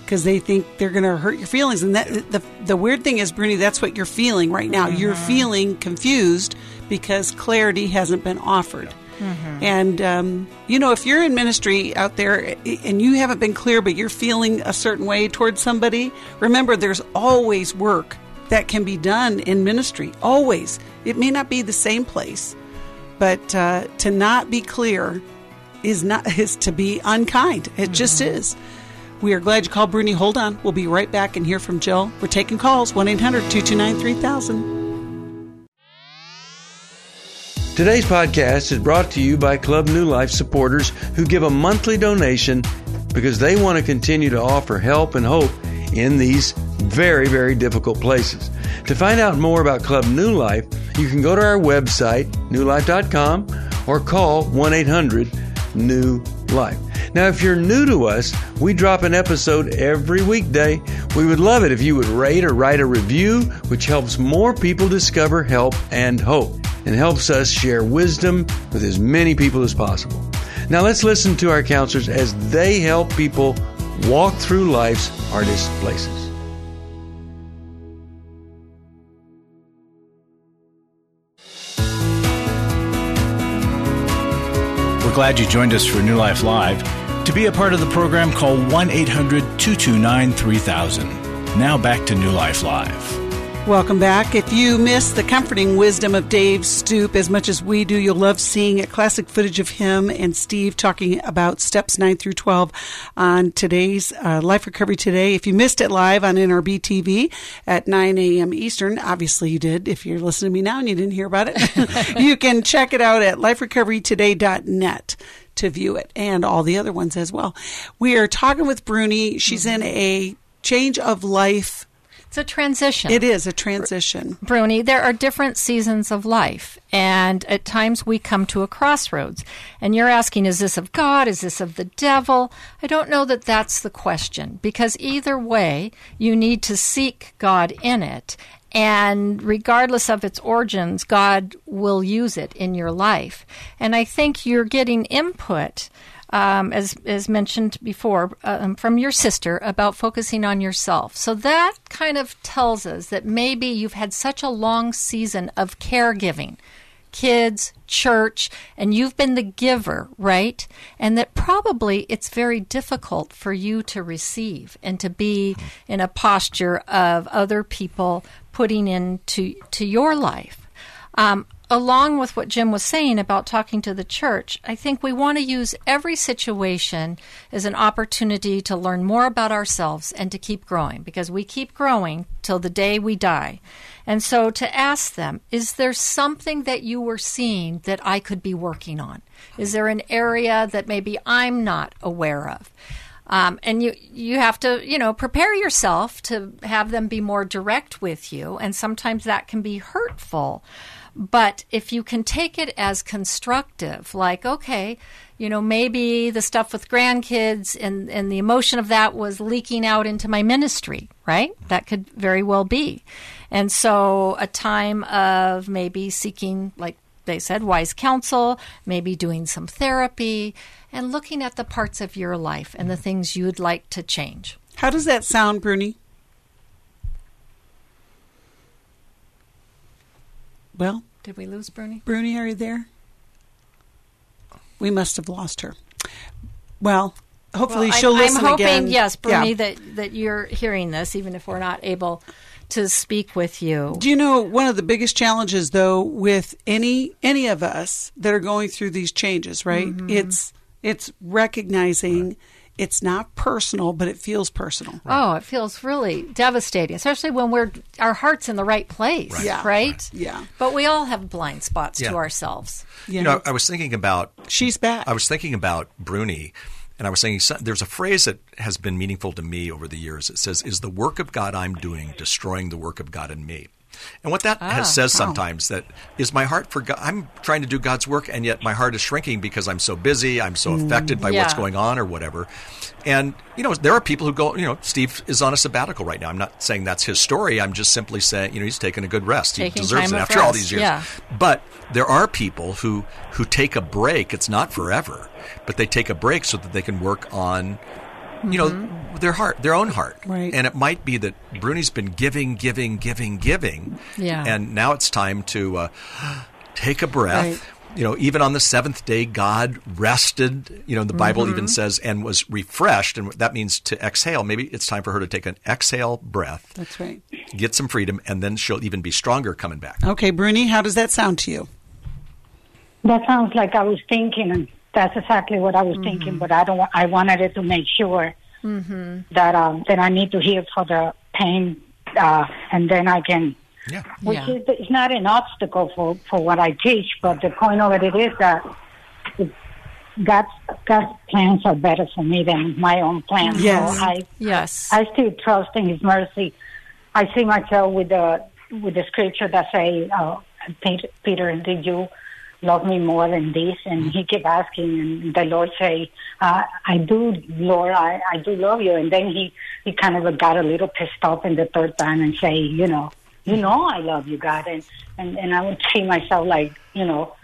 [SPEAKER 2] Because they think they're going to hurt your feelings, and that the the weird thing is, Bruni, that's what you're feeling right now. Mm-hmm. You're feeling confused because clarity hasn't been offered. Mm-hmm. And, um, you know, if you're in ministry out there and you haven't been clear, but you're feeling a certain way towards somebody, remember there's always work that can be done in ministry. Always. It may not be the same place, but uh, to not be clear is not [laughs] is to be unkind. It mm-hmm. just is. We are glad you called Bruni. Hold on. We'll be right back and hear from Jill. We're taking calls 1 800 229 3000.
[SPEAKER 1] Today's podcast is brought to you by Club New Life supporters who give a monthly donation because they want to continue to offer help and hope in these very, very difficult places. To find out more about Club New Life, you can go to our website, newlife.com, or call 1 800 New Life. Now, if you're new to us, we drop an episode every weekday. We would love it if you would rate or write a review, which helps more people discover help and hope and helps us share wisdom with as many people as possible. Now let's listen to our counselors as they help people walk through life's hardest places.
[SPEAKER 5] Glad you joined us for New Life Live. To be a part of the program, call 1 800 229 3000. Now back to New Life Live.
[SPEAKER 2] Welcome back. If you miss the comforting wisdom of Dave Stoop as much as we do, you'll love seeing a classic footage of him and Steve talking about steps 9 through 12 on today's uh, Life Recovery Today. If you missed it live on NRB TV at 9 a.m. Eastern, obviously you did. If you're listening to me now and you didn't hear about it, [laughs] [laughs] you can check it out at liferecoverytoday.net to view it and all the other ones as well. We are talking with Bruni. She's in a change of life
[SPEAKER 3] it's a transition.
[SPEAKER 2] It is a transition.
[SPEAKER 3] Bruni, there are different seasons of life, and at times we come to a crossroads. And you're asking, is this of God? Is this of the devil? I don't know that that's the question, because either way, you need to seek God in it. And regardless of its origins, God will use it in your life. And I think you're getting input um, as as mentioned before, um, from your sister about focusing on yourself. So that kind of tells us that maybe you've had such a long season of caregiving, kids, church, and you've been the giver, right? And that probably it's very difficult for you to receive and to be in a posture of other people putting into to your life. Um, along with what Jim was saying about talking to the church, I think we want to use every situation as an opportunity to learn more about ourselves and to keep growing because we keep growing till the day we die. And so to ask them, is there something that you were seeing that I could be working on? Is there an area that maybe I'm not aware of? Um, and you you have to you know prepare yourself to have them be more direct with you, and sometimes that can be hurtful. But if you can take it as constructive, like, okay, you know, maybe the stuff with grandkids and, and the emotion of that was leaking out into my ministry, right? That could very well be. And so a time of maybe seeking, like they said, wise counsel, maybe doing some therapy, and looking at the parts of your life and the things you'd like to change.
[SPEAKER 2] How does that sound, Bruni? Well,
[SPEAKER 3] Did we lose Bruni?
[SPEAKER 2] Bruni, are you there? We must have lost her. Well, hopefully
[SPEAKER 3] Well,
[SPEAKER 2] she'll
[SPEAKER 3] I'm,
[SPEAKER 2] listen
[SPEAKER 3] I'm hoping,
[SPEAKER 2] again.
[SPEAKER 3] yes, Bruni,
[SPEAKER 2] Yeah.
[SPEAKER 3] that, that you're hearing this, even if we're not able to speak with you.
[SPEAKER 2] Do you know one of the biggest challenges though with any any of us that are going through these changes, right?
[SPEAKER 3] Mm-hmm.
[SPEAKER 2] It's it's recognizing it's not personal, but it feels personal.
[SPEAKER 3] Oh, it feels really devastating, especially when we're our heart's in the right place,
[SPEAKER 2] Right. Yeah.
[SPEAKER 3] right?
[SPEAKER 2] Yeah.
[SPEAKER 3] But we all have blind spots
[SPEAKER 4] Yeah.
[SPEAKER 3] to ourselves.
[SPEAKER 2] Yeah.
[SPEAKER 4] You know, I was thinking about
[SPEAKER 2] She's back.
[SPEAKER 4] I was thinking about Bruni, and I was saying, there's a phrase that has been meaningful to me over the years. It says, "Is the work of God I'm doing destroying the work of God in me?" And what that has says sometimes that is my heart for God. I'm trying to do God's work, and yet my heart is shrinking because I'm so busy. I'm so affected by what's going on or whatever. And you know, there are people who go. You know, Steve is on a sabbatical right now. I'm not saying that's his story. I'm just simply saying, you know, he's taking a good rest.
[SPEAKER 3] Taking
[SPEAKER 4] he deserves it after all these years.
[SPEAKER 3] yeah.
[SPEAKER 4] But there are people who who take a break. It's not forever, but they take a break so that they can work on, you know, their heart, their own heart.
[SPEAKER 2] Right.
[SPEAKER 4] And it might be that Bruni's been giving, giving, giving, giving.
[SPEAKER 3] Yeah.
[SPEAKER 4] And now it's time to uh, take a breath.
[SPEAKER 2] Right.
[SPEAKER 4] You know, even on the seventh day, God rested. You know, the Bible even says, and was refreshed, and that means to exhale. Maybe it's time for her to take an exhale breath,
[SPEAKER 2] That's right.
[SPEAKER 4] get some freedom, and then she'll even be stronger coming back.
[SPEAKER 2] Okay, Bruni, how does that sound to you?
[SPEAKER 8] That sounds like I was thinking, and that's exactly what I was
[SPEAKER 2] Mm-hmm.
[SPEAKER 8] thinking. But I don't. wa- I wanted it to make sure
[SPEAKER 2] Mm-hmm.
[SPEAKER 8] that um, that I need to heal for the pain, uh, and then I can.
[SPEAKER 4] Yeah.
[SPEAKER 8] Which
[SPEAKER 3] Yeah.
[SPEAKER 8] is it's not an obstacle for for what I teach, but the point of it is that it, God's God's plans are better for me than my own plans.
[SPEAKER 2] Yes.
[SPEAKER 8] So I
[SPEAKER 3] Yes.
[SPEAKER 8] I still trust in His mercy. I see myself with the with the scripture that say, uh, Peter, Peter, did you love me more than this? And he kept asking, and the Lord say, uh, I do, Lord, I, I do love you. And then he he kind of got a little pissed off in the third time and say, you know, you know, I love you, God. And and and I would see myself like, you know,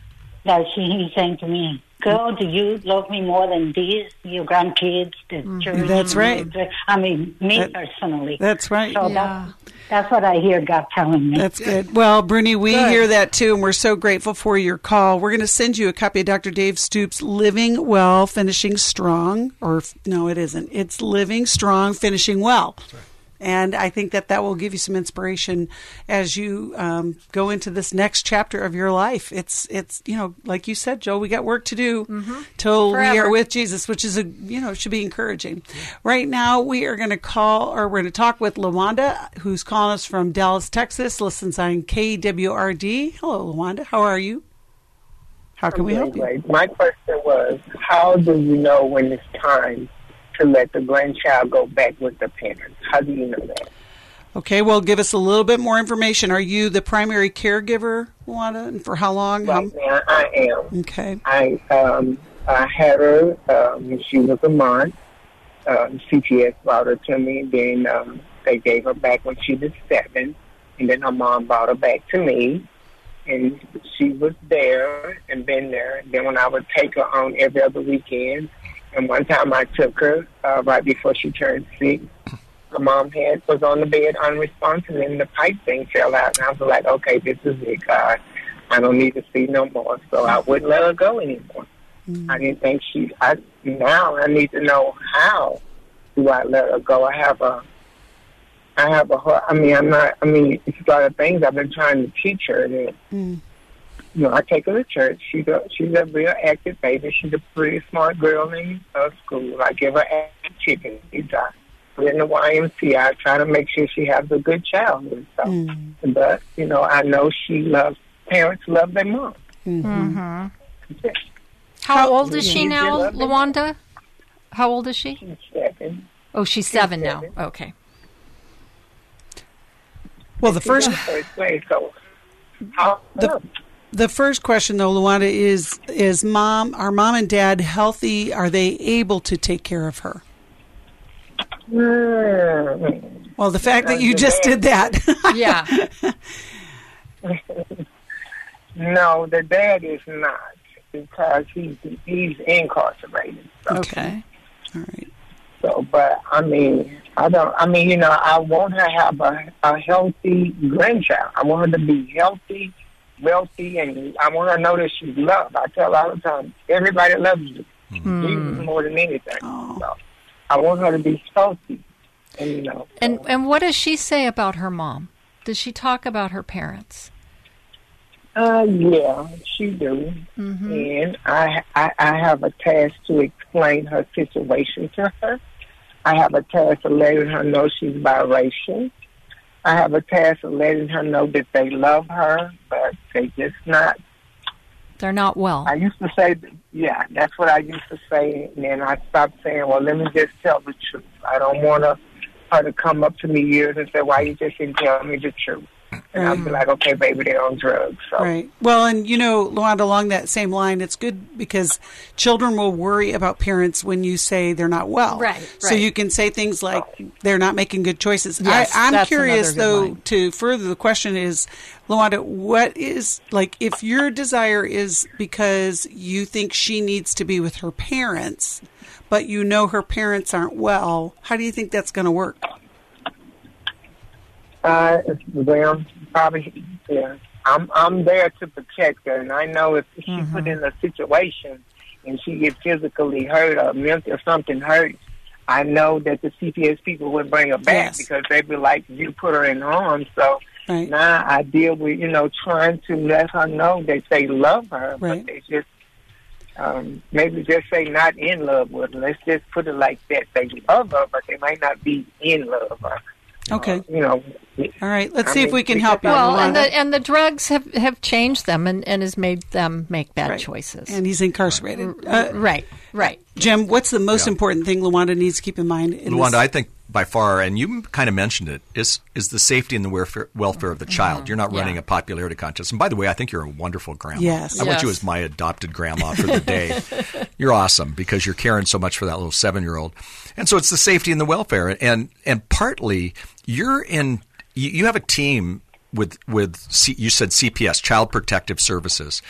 [SPEAKER 8] that she, he's saying to me, Girl, do you love me more than these, your grandkids, the church?
[SPEAKER 2] That's right.
[SPEAKER 8] I mean, me
[SPEAKER 2] That-
[SPEAKER 8] personally.
[SPEAKER 2] That's right.
[SPEAKER 8] so
[SPEAKER 3] Yeah.
[SPEAKER 8] that's, that's what I hear God telling me.
[SPEAKER 2] That's good. Well, Bruni, we
[SPEAKER 3] Good.
[SPEAKER 2] hear that too, and we're so grateful for your call. We're going to send you a copy of Dr. Dave Stoop's Living Well, Finishing Strong. Or, no, it isn't. It's Living Strong, Finishing Well. And I think that that will give you some inspiration as you um, go into this next chapter of your life. It's, it's you know, like you said, Joe, we got work to do till we are with Jesus, which is a you know should be encouraging. Right now, we are going to call or we're going to talk with Lawanda, who's calling us from Dallas, Texas. Listens on KWRD. Hello, Lawanda. How are you? How can we help you?
[SPEAKER 9] My question was, how do you know when it's time to let the grandchild go back with the parents? How do you know that?
[SPEAKER 2] Okay, well, give us a little bit more information. Are you the primary caregiver, Lawanda, and for how long? How-
[SPEAKER 9] Right now, I am.
[SPEAKER 2] okay.
[SPEAKER 9] I um I had her um, she was a month. Um, CPS brought her to me. Then um, they gave her back when she was seven, and then her mom brought her back to me. And she was there and been there. And Then when I would take her on every other weekend, and one time I took her uh, right before she turned six. Her mom had was on the bed unresponsive, and the pipe thing fell out. And I was like, okay, this is it, God. I don't need to see no more. So I wouldn't let her go anymore. I didn't think she. I now I need to know how do I let her go. I have a. I have a. I mean, I'm not. I mean, it's a lot of things I've been trying to teach her. That
[SPEAKER 2] Mm.
[SPEAKER 9] You know, I take her to church. She's a she's a real active baby. She's a pretty smart girl in uh, school. I give her activities. I put her in the YMCA. I try to make sure she has a good childhood. So,
[SPEAKER 2] Mm.
[SPEAKER 9] but you know, I know she loves parents love their mom.
[SPEAKER 3] Mm-hmm.
[SPEAKER 9] That's it.
[SPEAKER 3] How old is she now,
[SPEAKER 9] love it?
[SPEAKER 3] Lawanda? How old is she?
[SPEAKER 9] She's seven.
[SPEAKER 3] Oh, she's seven now. Okay.
[SPEAKER 2] Well, the first
[SPEAKER 9] First grade, so how
[SPEAKER 2] The- the first question though, Luanda, is is mom are mom and dad healthy? Are they able to take care of her?
[SPEAKER 9] Mm.
[SPEAKER 2] Well, the fact that you just did that.
[SPEAKER 3] Yeah. [laughs]
[SPEAKER 9] No, the dad is not because he's he's incarcerated. So,
[SPEAKER 2] okay. All right.
[SPEAKER 9] so, but I mean, I don't. I mean, you know, I want her to have a, a healthy grandchild. I want her to be healthy wealthy, and I want her to know that she's loved. I tell her all the time, everybody loves you. Hmm. Jesus hmm. more than anything. Oh. So I want her to be salty, and you know.
[SPEAKER 3] And and what does she say about her mom? Does she talk about her parents?
[SPEAKER 9] Uh, yeah, she do, mm-hmm. and I, I I have a task to explain her situation to her. I have a task of letting her know she's biracial. I have a task of letting her know that they love her, but they just not.
[SPEAKER 3] They're not well.
[SPEAKER 9] I used to say, yeah, that's what I used to say, and then I stopped saying, well, let me just tell the truth. I don't want her, her to come up to me years and say, why you just didn't tell me the truth? And I'll be like, okay, baby, they're on drugs. So.
[SPEAKER 2] Right. Well, and you know, Luanda, along that same line, it's good because children will worry about parents when you say they're not well.
[SPEAKER 3] Right,
[SPEAKER 2] So you can say things like they're not making good choices.
[SPEAKER 3] Yes,
[SPEAKER 2] I, I'm
[SPEAKER 3] that's
[SPEAKER 2] curious,
[SPEAKER 3] good
[SPEAKER 2] though,
[SPEAKER 3] line.
[SPEAKER 2] to further the question is, Luanda, what is like if your desire is because you think she needs to be with her parents, but you know her parents aren't well, how do you think that's going to work?
[SPEAKER 9] Uh, well, probably, yeah. I'm I'm there to protect her, and I know if she
[SPEAKER 2] Mm-hmm.
[SPEAKER 9] put in a situation and she gets physically hurt or mental or something hurt, I know that the CPS people would bring her back
[SPEAKER 2] Yes.
[SPEAKER 9] because they'd be like, "You put her in harm." So
[SPEAKER 2] Right.
[SPEAKER 9] now I deal with you know trying to let her know that they love her,
[SPEAKER 2] Right.
[SPEAKER 9] but they just um, maybe just say not in love with her. Let's just put it like that. They love her, but they might not be in love. Or,
[SPEAKER 2] Okay.
[SPEAKER 9] you know.
[SPEAKER 2] All right. Let's
[SPEAKER 9] I
[SPEAKER 2] see if we can help you.
[SPEAKER 3] well, and the and the drugs have, have changed them and, and has made them make bad
[SPEAKER 2] Right.
[SPEAKER 3] choices.
[SPEAKER 2] and he's incarcerated. Uh,
[SPEAKER 3] right, right.
[SPEAKER 2] Jim, what's the most
[SPEAKER 4] Yeah.
[SPEAKER 2] important thing Luanda needs to keep in mind? In
[SPEAKER 4] Luanda,
[SPEAKER 2] this?
[SPEAKER 4] I think by far, and you kind of mentioned it, is is the safety and the welfare, welfare of the child. Mm-hmm. You're not running
[SPEAKER 3] Yeah.
[SPEAKER 4] a popularity contest. And by the way, I think you're a wonderful grandma.
[SPEAKER 2] Yes.
[SPEAKER 4] I want you as my adopted grandma for the day. [laughs] you're awesome because you're caring so much for that little seven year old. And so it's the safety and the welfare. And and partly you're in you, you have a team with with C, you said CPS, Child Protective Services.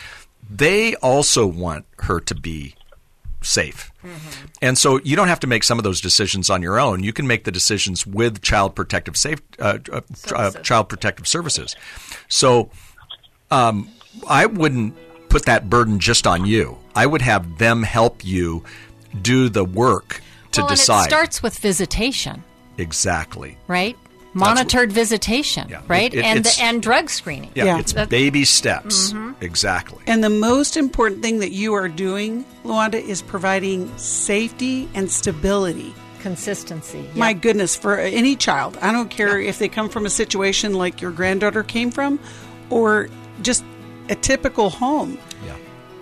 [SPEAKER 4] They also want her to be safe. And so you don't have to make some of those decisions on your own. You can make the decisions with Child Protective Safe, uh, uh, uh, Child Protective Services. So um, I wouldn't put that burden just on you. I would have them help you do the work to
[SPEAKER 3] well,
[SPEAKER 4] decide
[SPEAKER 3] it starts with visitation,
[SPEAKER 4] exactly.
[SPEAKER 3] right? Monitored visitation,
[SPEAKER 4] Yeah.
[SPEAKER 3] right?
[SPEAKER 4] It- it-
[SPEAKER 3] and
[SPEAKER 4] it's-
[SPEAKER 3] and drug screening.
[SPEAKER 4] Yeah,
[SPEAKER 2] Yeah.
[SPEAKER 4] it's
[SPEAKER 3] That-
[SPEAKER 4] baby steps. Mm-hmm. Exactly.
[SPEAKER 2] And the most important thing that you are doing, Luanda, is providing safety and stability.
[SPEAKER 3] Consistency.
[SPEAKER 2] My goodness, for any child. I don't care if they come from a situation like your granddaughter came from or just a typical home.
[SPEAKER 4] Yeah.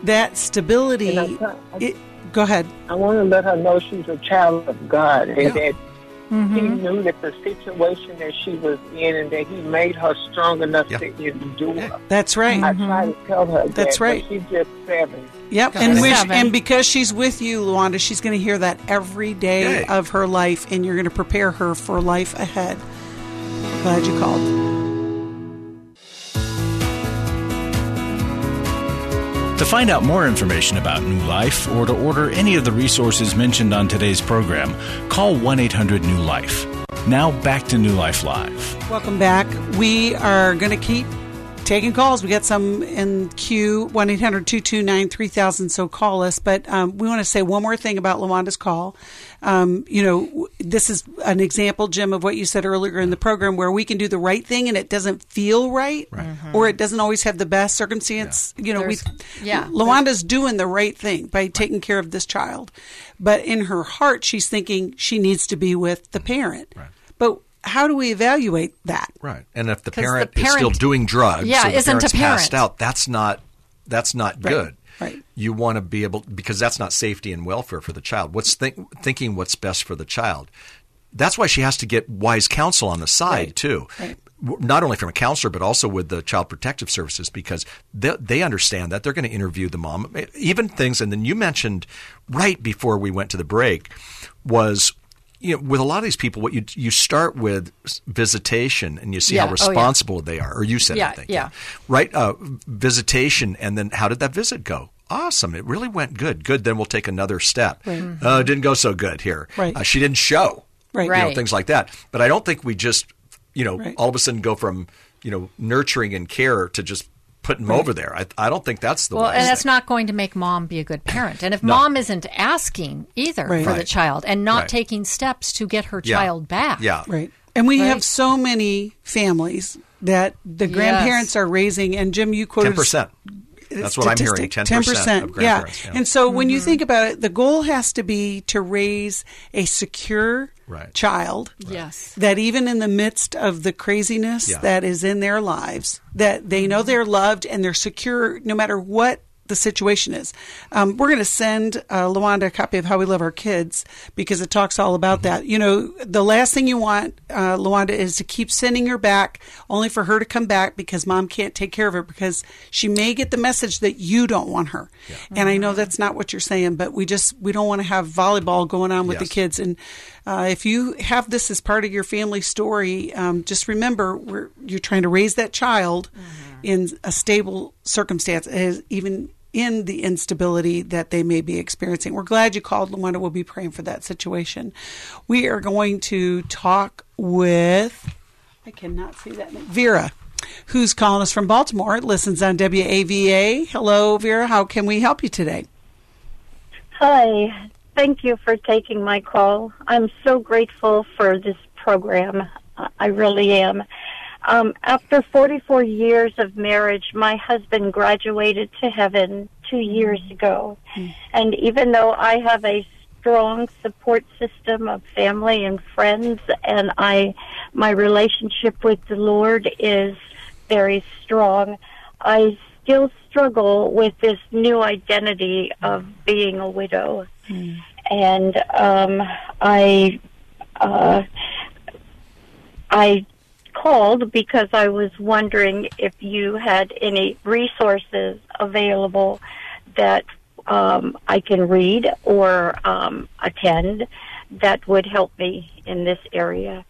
[SPEAKER 2] That stability.
[SPEAKER 9] And I'm
[SPEAKER 2] It, go ahead.
[SPEAKER 9] I want to let her know she's a child of God and
[SPEAKER 4] Yeah.
[SPEAKER 9] That he knew that the situation that she was in and that he made her strong enough
[SPEAKER 4] Yeah.
[SPEAKER 9] to endure.
[SPEAKER 4] Yeah.
[SPEAKER 2] That's right.
[SPEAKER 9] I try to mm-hmm. tell her that,
[SPEAKER 2] That's
[SPEAKER 9] but
[SPEAKER 2] right.
[SPEAKER 9] she's just seven.
[SPEAKER 2] Yep,
[SPEAKER 3] Got
[SPEAKER 2] and
[SPEAKER 3] it.
[SPEAKER 2] which,
[SPEAKER 3] Seven.
[SPEAKER 2] and because she's with you, Luanda, she's going to hear that every day
[SPEAKER 4] Yay.
[SPEAKER 2] of her life, and you're going to prepare her for life ahead. Glad you called.
[SPEAKER 5] To find out more information about New Life or to order any of the resources mentioned on today's program, call 1 800 New Life. Now back to New Life Live.
[SPEAKER 2] Welcome back. We are going to keep taking calls. We got some in queue 1 800 229 3000. So call us. But um, we want to say one more thing about Lawanda's call. Um, you know, this is an example, Jim, of what you said earlier in the program where we can do the right thing and it doesn't feel right, or it doesn't always have the best circumstance. You know, we,
[SPEAKER 3] yeah.
[SPEAKER 2] Lawanda's doing the right thing by taking care of this child. But in her heart, she's thinking she needs to be with the parent. But how do we evaluate that?
[SPEAKER 4] Right. And if the parent,
[SPEAKER 3] the
[SPEAKER 4] is still doing drugs,
[SPEAKER 3] Yeah,
[SPEAKER 4] or the
[SPEAKER 3] isn't a
[SPEAKER 4] parent's passed out, that's not that's not good.
[SPEAKER 2] right.
[SPEAKER 4] You want to be able because that's not safety and welfare for the child. What's think, thinking what's best for the child. That's why she has to get wise counsel on the side
[SPEAKER 2] Right.
[SPEAKER 4] too.
[SPEAKER 2] Right.
[SPEAKER 4] Not only from a counselor, but also with the child protective services, because they, they understand that they're going to interview the mom, even things. And then you mentioned right before we went to the break was you know, with a lot of these people, what you you start with visitation and you see
[SPEAKER 3] Yeah.
[SPEAKER 4] how
[SPEAKER 3] Oh, yeah.
[SPEAKER 4] responsible they are, or you said,
[SPEAKER 3] Yeah,
[SPEAKER 4] I think,
[SPEAKER 3] yeah.
[SPEAKER 4] right? Uh, visitation, and then how did that visit go? Awesome, it really went good. Good, then we'll take another step. Uh, didn't go so good here.
[SPEAKER 2] Right.
[SPEAKER 4] Uh, she didn't show,
[SPEAKER 2] Right.
[SPEAKER 4] You know,
[SPEAKER 3] Right.
[SPEAKER 4] things like that. But I don't think we just, you know,
[SPEAKER 2] Right.
[SPEAKER 4] all of a sudden go from you know nurturing and care to just put him over there. I, I don't think that's the way.
[SPEAKER 3] well,
[SPEAKER 4] wise
[SPEAKER 3] and that's
[SPEAKER 4] thing.
[SPEAKER 3] not going to make mom be a good parent. And if
[SPEAKER 4] No.
[SPEAKER 3] mom isn't asking either
[SPEAKER 2] Right.
[SPEAKER 3] for the child and not
[SPEAKER 4] Right.
[SPEAKER 3] taking steps to get her
[SPEAKER 4] Yeah.
[SPEAKER 3] child back,
[SPEAKER 4] Yeah.
[SPEAKER 2] Right. And we
[SPEAKER 3] Right.
[SPEAKER 2] have so many families that the grandparents are raising. And Jim, you quoted
[SPEAKER 4] Ten percent. That's what I'm hearing.
[SPEAKER 2] statistic,
[SPEAKER 4] Ten percent of
[SPEAKER 2] yeah.
[SPEAKER 4] grandparents. Yeah.
[SPEAKER 2] And so when you mm-hmm. think about it, the goal has to be to raise a secure
[SPEAKER 4] Right.
[SPEAKER 2] child.
[SPEAKER 3] Yes.
[SPEAKER 2] That even in the midst of the craziness
[SPEAKER 4] Yeah.
[SPEAKER 2] that is in their lives, that they know they're loved and they're secure no matter what the situation is. Um, we're going to send uh, Lawanda a copy of How We Love Our Kids because it talks all about that. You know, the last thing you want, uh, Lawanda, is to keep sending her back only for her to come back because mom can't take care of her because she may get the message that you don't want her. And I know that's not what you're saying, but we just we don't want to have volleyball going on with
[SPEAKER 4] Yes.
[SPEAKER 2] the kids. And uh, if you have this as part of your family story, um, just remember we're, you're trying to raise that child in a stable circumstance, as even in the instability that they may be experiencing. We're glad you called, Luana. We'll be praying for that situation. We are going to talk with, I cannot see that name, Vera, who's calling us from Baltimore. Listens on WAVA. Hello, Vera. How can we help you today?
[SPEAKER 10] Hi. Thank you for taking my call. I'm so grateful for this program. I- really am. Um, after 44 years of marriage, my husband graduated to heaven two years ago. And even though I have a strong support system of family and friends, and I, my relationship with the Lord is very strong, I still struggle with this new identity of being a widow. And um, I, uh, I called because I was wondering if you had any resources available that um, I can read or um, attend that would help me in this area.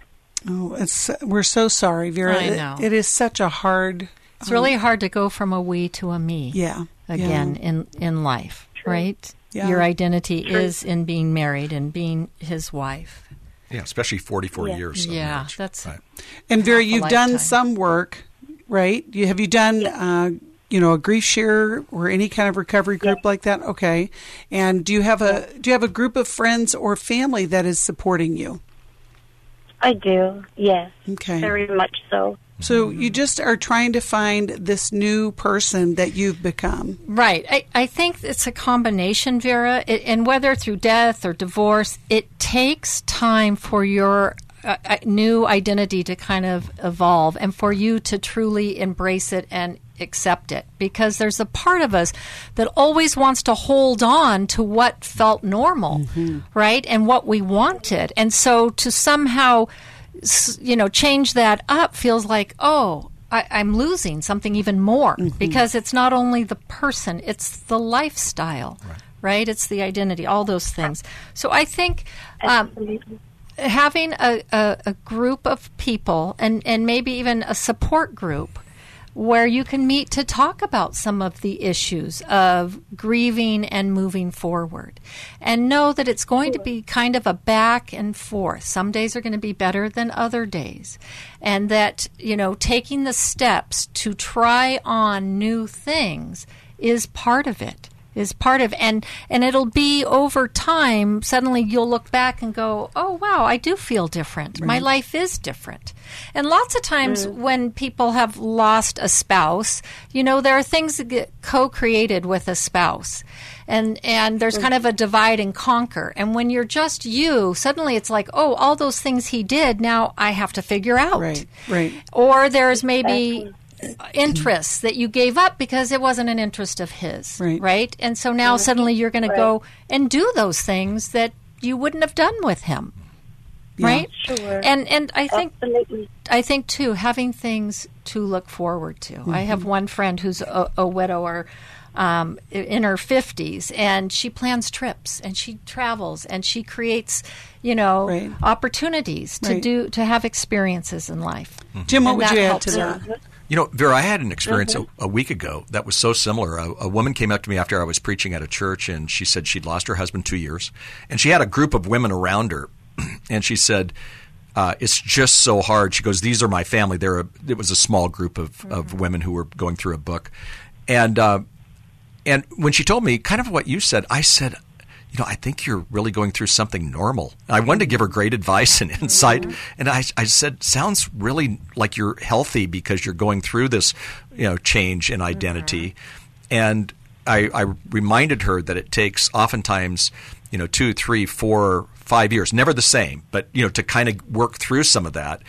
[SPEAKER 2] Oh, it's we're so sorry, Vera.
[SPEAKER 3] I
[SPEAKER 2] It- it is such a hard.
[SPEAKER 3] It's really hard to go from a we to a me.
[SPEAKER 2] Yeah.
[SPEAKER 3] Again in in life, right?
[SPEAKER 2] Yeah.
[SPEAKER 3] Your identity
[SPEAKER 10] True.
[SPEAKER 3] is in being married and being his wife.
[SPEAKER 4] yeah, especially 44
[SPEAKER 10] Yeah.
[SPEAKER 4] years. of
[SPEAKER 3] Yeah,
[SPEAKER 4] marriage.
[SPEAKER 3] that's-
[SPEAKER 4] right.
[SPEAKER 2] And Vera, you've done some work, right? You have you done, uh, you know, a grief share or any kind of recovery group like that? Okay. And do you have a do you have a group of friends or family that is supporting you?
[SPEAKER 10] I do, yes,
[SPEAKER 2] Okay.
[SPEAKER 10] very much so.
[SPEAKER 2] So you just are trying to find this new person that you've become.
[SPEAKER 3] Right. I, I think it's a combination, Vera, it, and whether through death or divorce, it takes time for your uh, uh, new identity to kind of evolve and for you to truly embrace it and accept it. Because there's a part of us that always wants to hold on to what felt normal, right? And what we wanted. And so to somehow you know, change that up feels like, oh, I, I'm losing something even more because it's not only the person, it's the lifestyle, right? It's the identity, all those things. So I think um, having a, a, a group of people and, and maybe even a support group where you can meet to talk about some of the issues of grieving and moving forward. And know that it's going to be kind of a back and forth. Some days are going to be better than other days. And that, you know, taking the steps to try on new things is part of it is part of and and it'll be over time suddenly you'll look back and go oh wow i do feel different. My life is different. And lots of times when people have lost a spouse you know there are things that get co-created with a spouse. And and there's kind of a divide and conquer. And when you're just you suddenly it's like oh all those things he did now i have to figure out.
[SPEAKER 2] Right, right.
[SPEAKER 3] or there's maybe interests that you gave up because it wasn't an interest of his
[SPEAKER 2] Right.
[SPEAKER 3] and so now suddenly you're going to go and do those things that you wouldn't have done with him right
[SPEAKER 10] Sure.
[SPEAKER 3] and and i think
[SPEAKER 10] Absolutely.
[SPEAKER 3] I think too having things to look forward to. I have one friend who's a, a widower um, in her fifties, and she plans trips and she travels and she creates, you know,
[SPEAKER 2] Right.
[SPEAKER 3] opportunities to
[SPEAKER 2] Right.
[SPEAKER 3] do to have experiences in life.
[SPEAKER 2] Jim, what
[SPEAKER 3] And
[SPEAKER 2] would you add
[SPEAKER 3] helps
[SPEAKER 2] to
[SPEAKER 3] her.
[SPEAKER 4] You know, Vera, I had an experience a, a week ago that was so similar. A, a woman came up to me after I was preaching at a church, and she said she'd lost her husband two years, and she had a group of women around her, [clears throat] and she said, uh, it's just so hard. She goes, "These are my family." There, it was a small group of, of women who were going through a book, and uh, and when she told me kind of what you said, I said, you know, I think you're really going through something normal. I wanted to give her great advice and [laughs] insight, and I, I said, sounds really like you're healthy because you're going through this, you know, change in identity, and I, I reminded her that it takes oftentimes, you know, two, three, four, five years, never the same, but you know, to kind of work through some of that.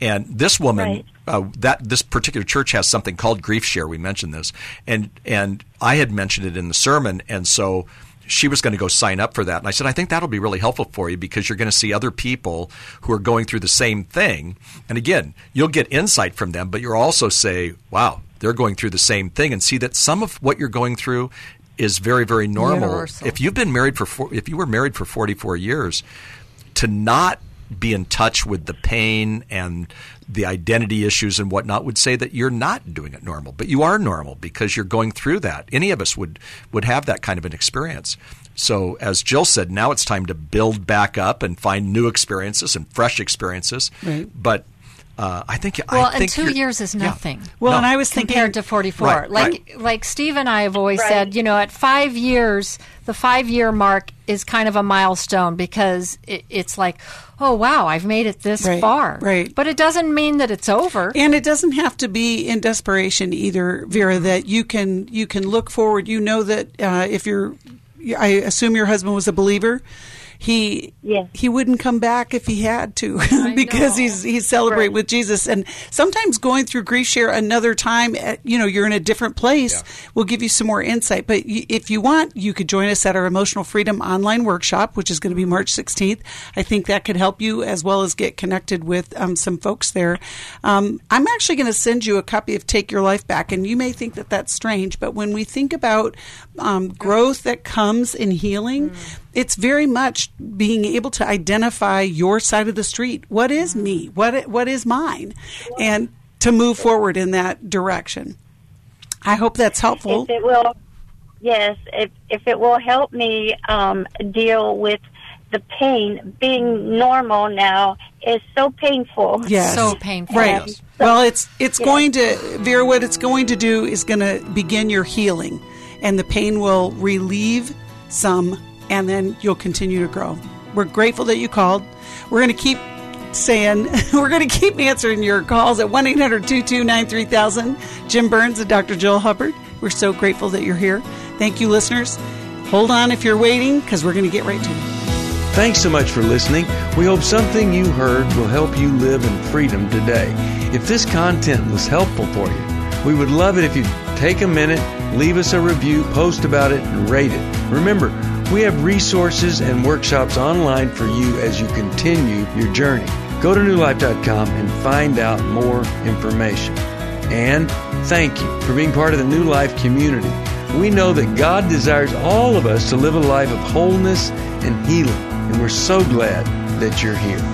[SPEAKER 4] And this woman,
[SPEAKER 10] Right.
[SPEAKER 4] uh, that this particular church has something called Grief Share. We mentioned this, and and I had mentioned it in the sermon, and so she was going to go sign up for that. And I said, I think that'll be really helpful for you because you're going to see other people who are going through the same thing. And again, you'll get insight from them, but you'll also say, wow, they're going through the same thing, and see that some of what you're going through is very, very normal.
[SPEAKER 3] Universal.
[SPEAKER 4] If you've been married for four, if you were married for 44 years, to not be in touch with the pain and the identity issues and whatnot would say that you're not doing it normal, but you are normal because you're going through that. Any of us would would have that kind of an experience. So, as Jill said, now it's time to build back up and find new experiences and fresh experiences.
[SPEAKER 2] Right.
[SPEAKER 4] But uh, I think
[SPEAKER 3] Well,
[SPEAKER 4] I
[SPEAKER 3] and
[SPEAKER 4] think
[SPEAKER 3] two
[SPEAKER 4] you're-
[SPEAKER 3] years is
[SPEAKER 4] yeah.
[SPEAKER 3] nothing.
[SPEAKER 2] Well,
[SPEAKER 4] No.
[SPEAKER 2] and I was thinking
[SPEAKER 3] compared to 44.
[SPEAKER 4] Right,
[SPEAKER 3] like
[SPEAKER 4] right.
[SPEAKER 3] like Steve and I have always said, you know, at 5 years, the 5 year mark is kind of a milestone because it, it's like, oh wow, I've made it this
[SPEAKER 2] Right,
[SPEAKER 3] far.
[SPEAKER 2] right.
[SPEAKER 3] But it doesn't mean that it's over.
[SPEAKER 2] And it doesn't have to be in desperation either, Vera. That you can you can look forward. You know that uh, if you're, I assume your husband was a believer. He
[SPEAKER 10] Yes.
[SPEAKER 2] he wouldn't come back if he had to [laughs] because he's he's celebrate with Jesus. And sometimes going through grief share another time, at, you know, you're in a different place, will give you some more insight. But y- if you want, you could join us at our Emotional Freedom online workshop, which is going to be March 16th. I think that could help you as well as get connected with um, some folks there. Um, I'm actually going to send you a copy of Take Your Life Back, and you may think that that's strange, but when we think about um, growth that comes in healing, it's very much being able to identify your side of the street. What is me? What what is mine? And to move forward in that direction. I hope that's helpful.
[SPEAKER 10] If it will, yes, if if it will help me um, deal with the pain, being normal now is so painful.
[SPEAKER 2] Yes.
[SPEAKER 3] So painful.
[SPEAKER 2] Right.
[SPEAKER 4] Yes.
[SPEAKER 2] Well, it's it's
[SPEAKER 10] Yeah.
[SPEAKER 2] going to Vera. What it's going to do is going to begin your healing, and the pain will relieve some, and then you'll continue to grow. We're grateful that you called. We're going to keep saying [laughs] we're going to keep answering your calls at one 3000 Jim Burns and Dr. Jill Hubbard. We're so grateful that you're here. Thank you, listeners. Hold on if you're waiting, because we're going to get right to it.
[SPEAKER 1] Thanks so much for listening. We hope something you heard will help you live in freedom today. If this content was helpful for you, we would love it if you'd take a minute, leave us a review, post about it, and rate it. Remember, we have resources and workshops online for you as you continue your journey. Go to newlife.com and find out more information. And thank you for being part of the New Life community. We know that God desires all of us to live a life of wholeness and healing, and we're so glad that you're here.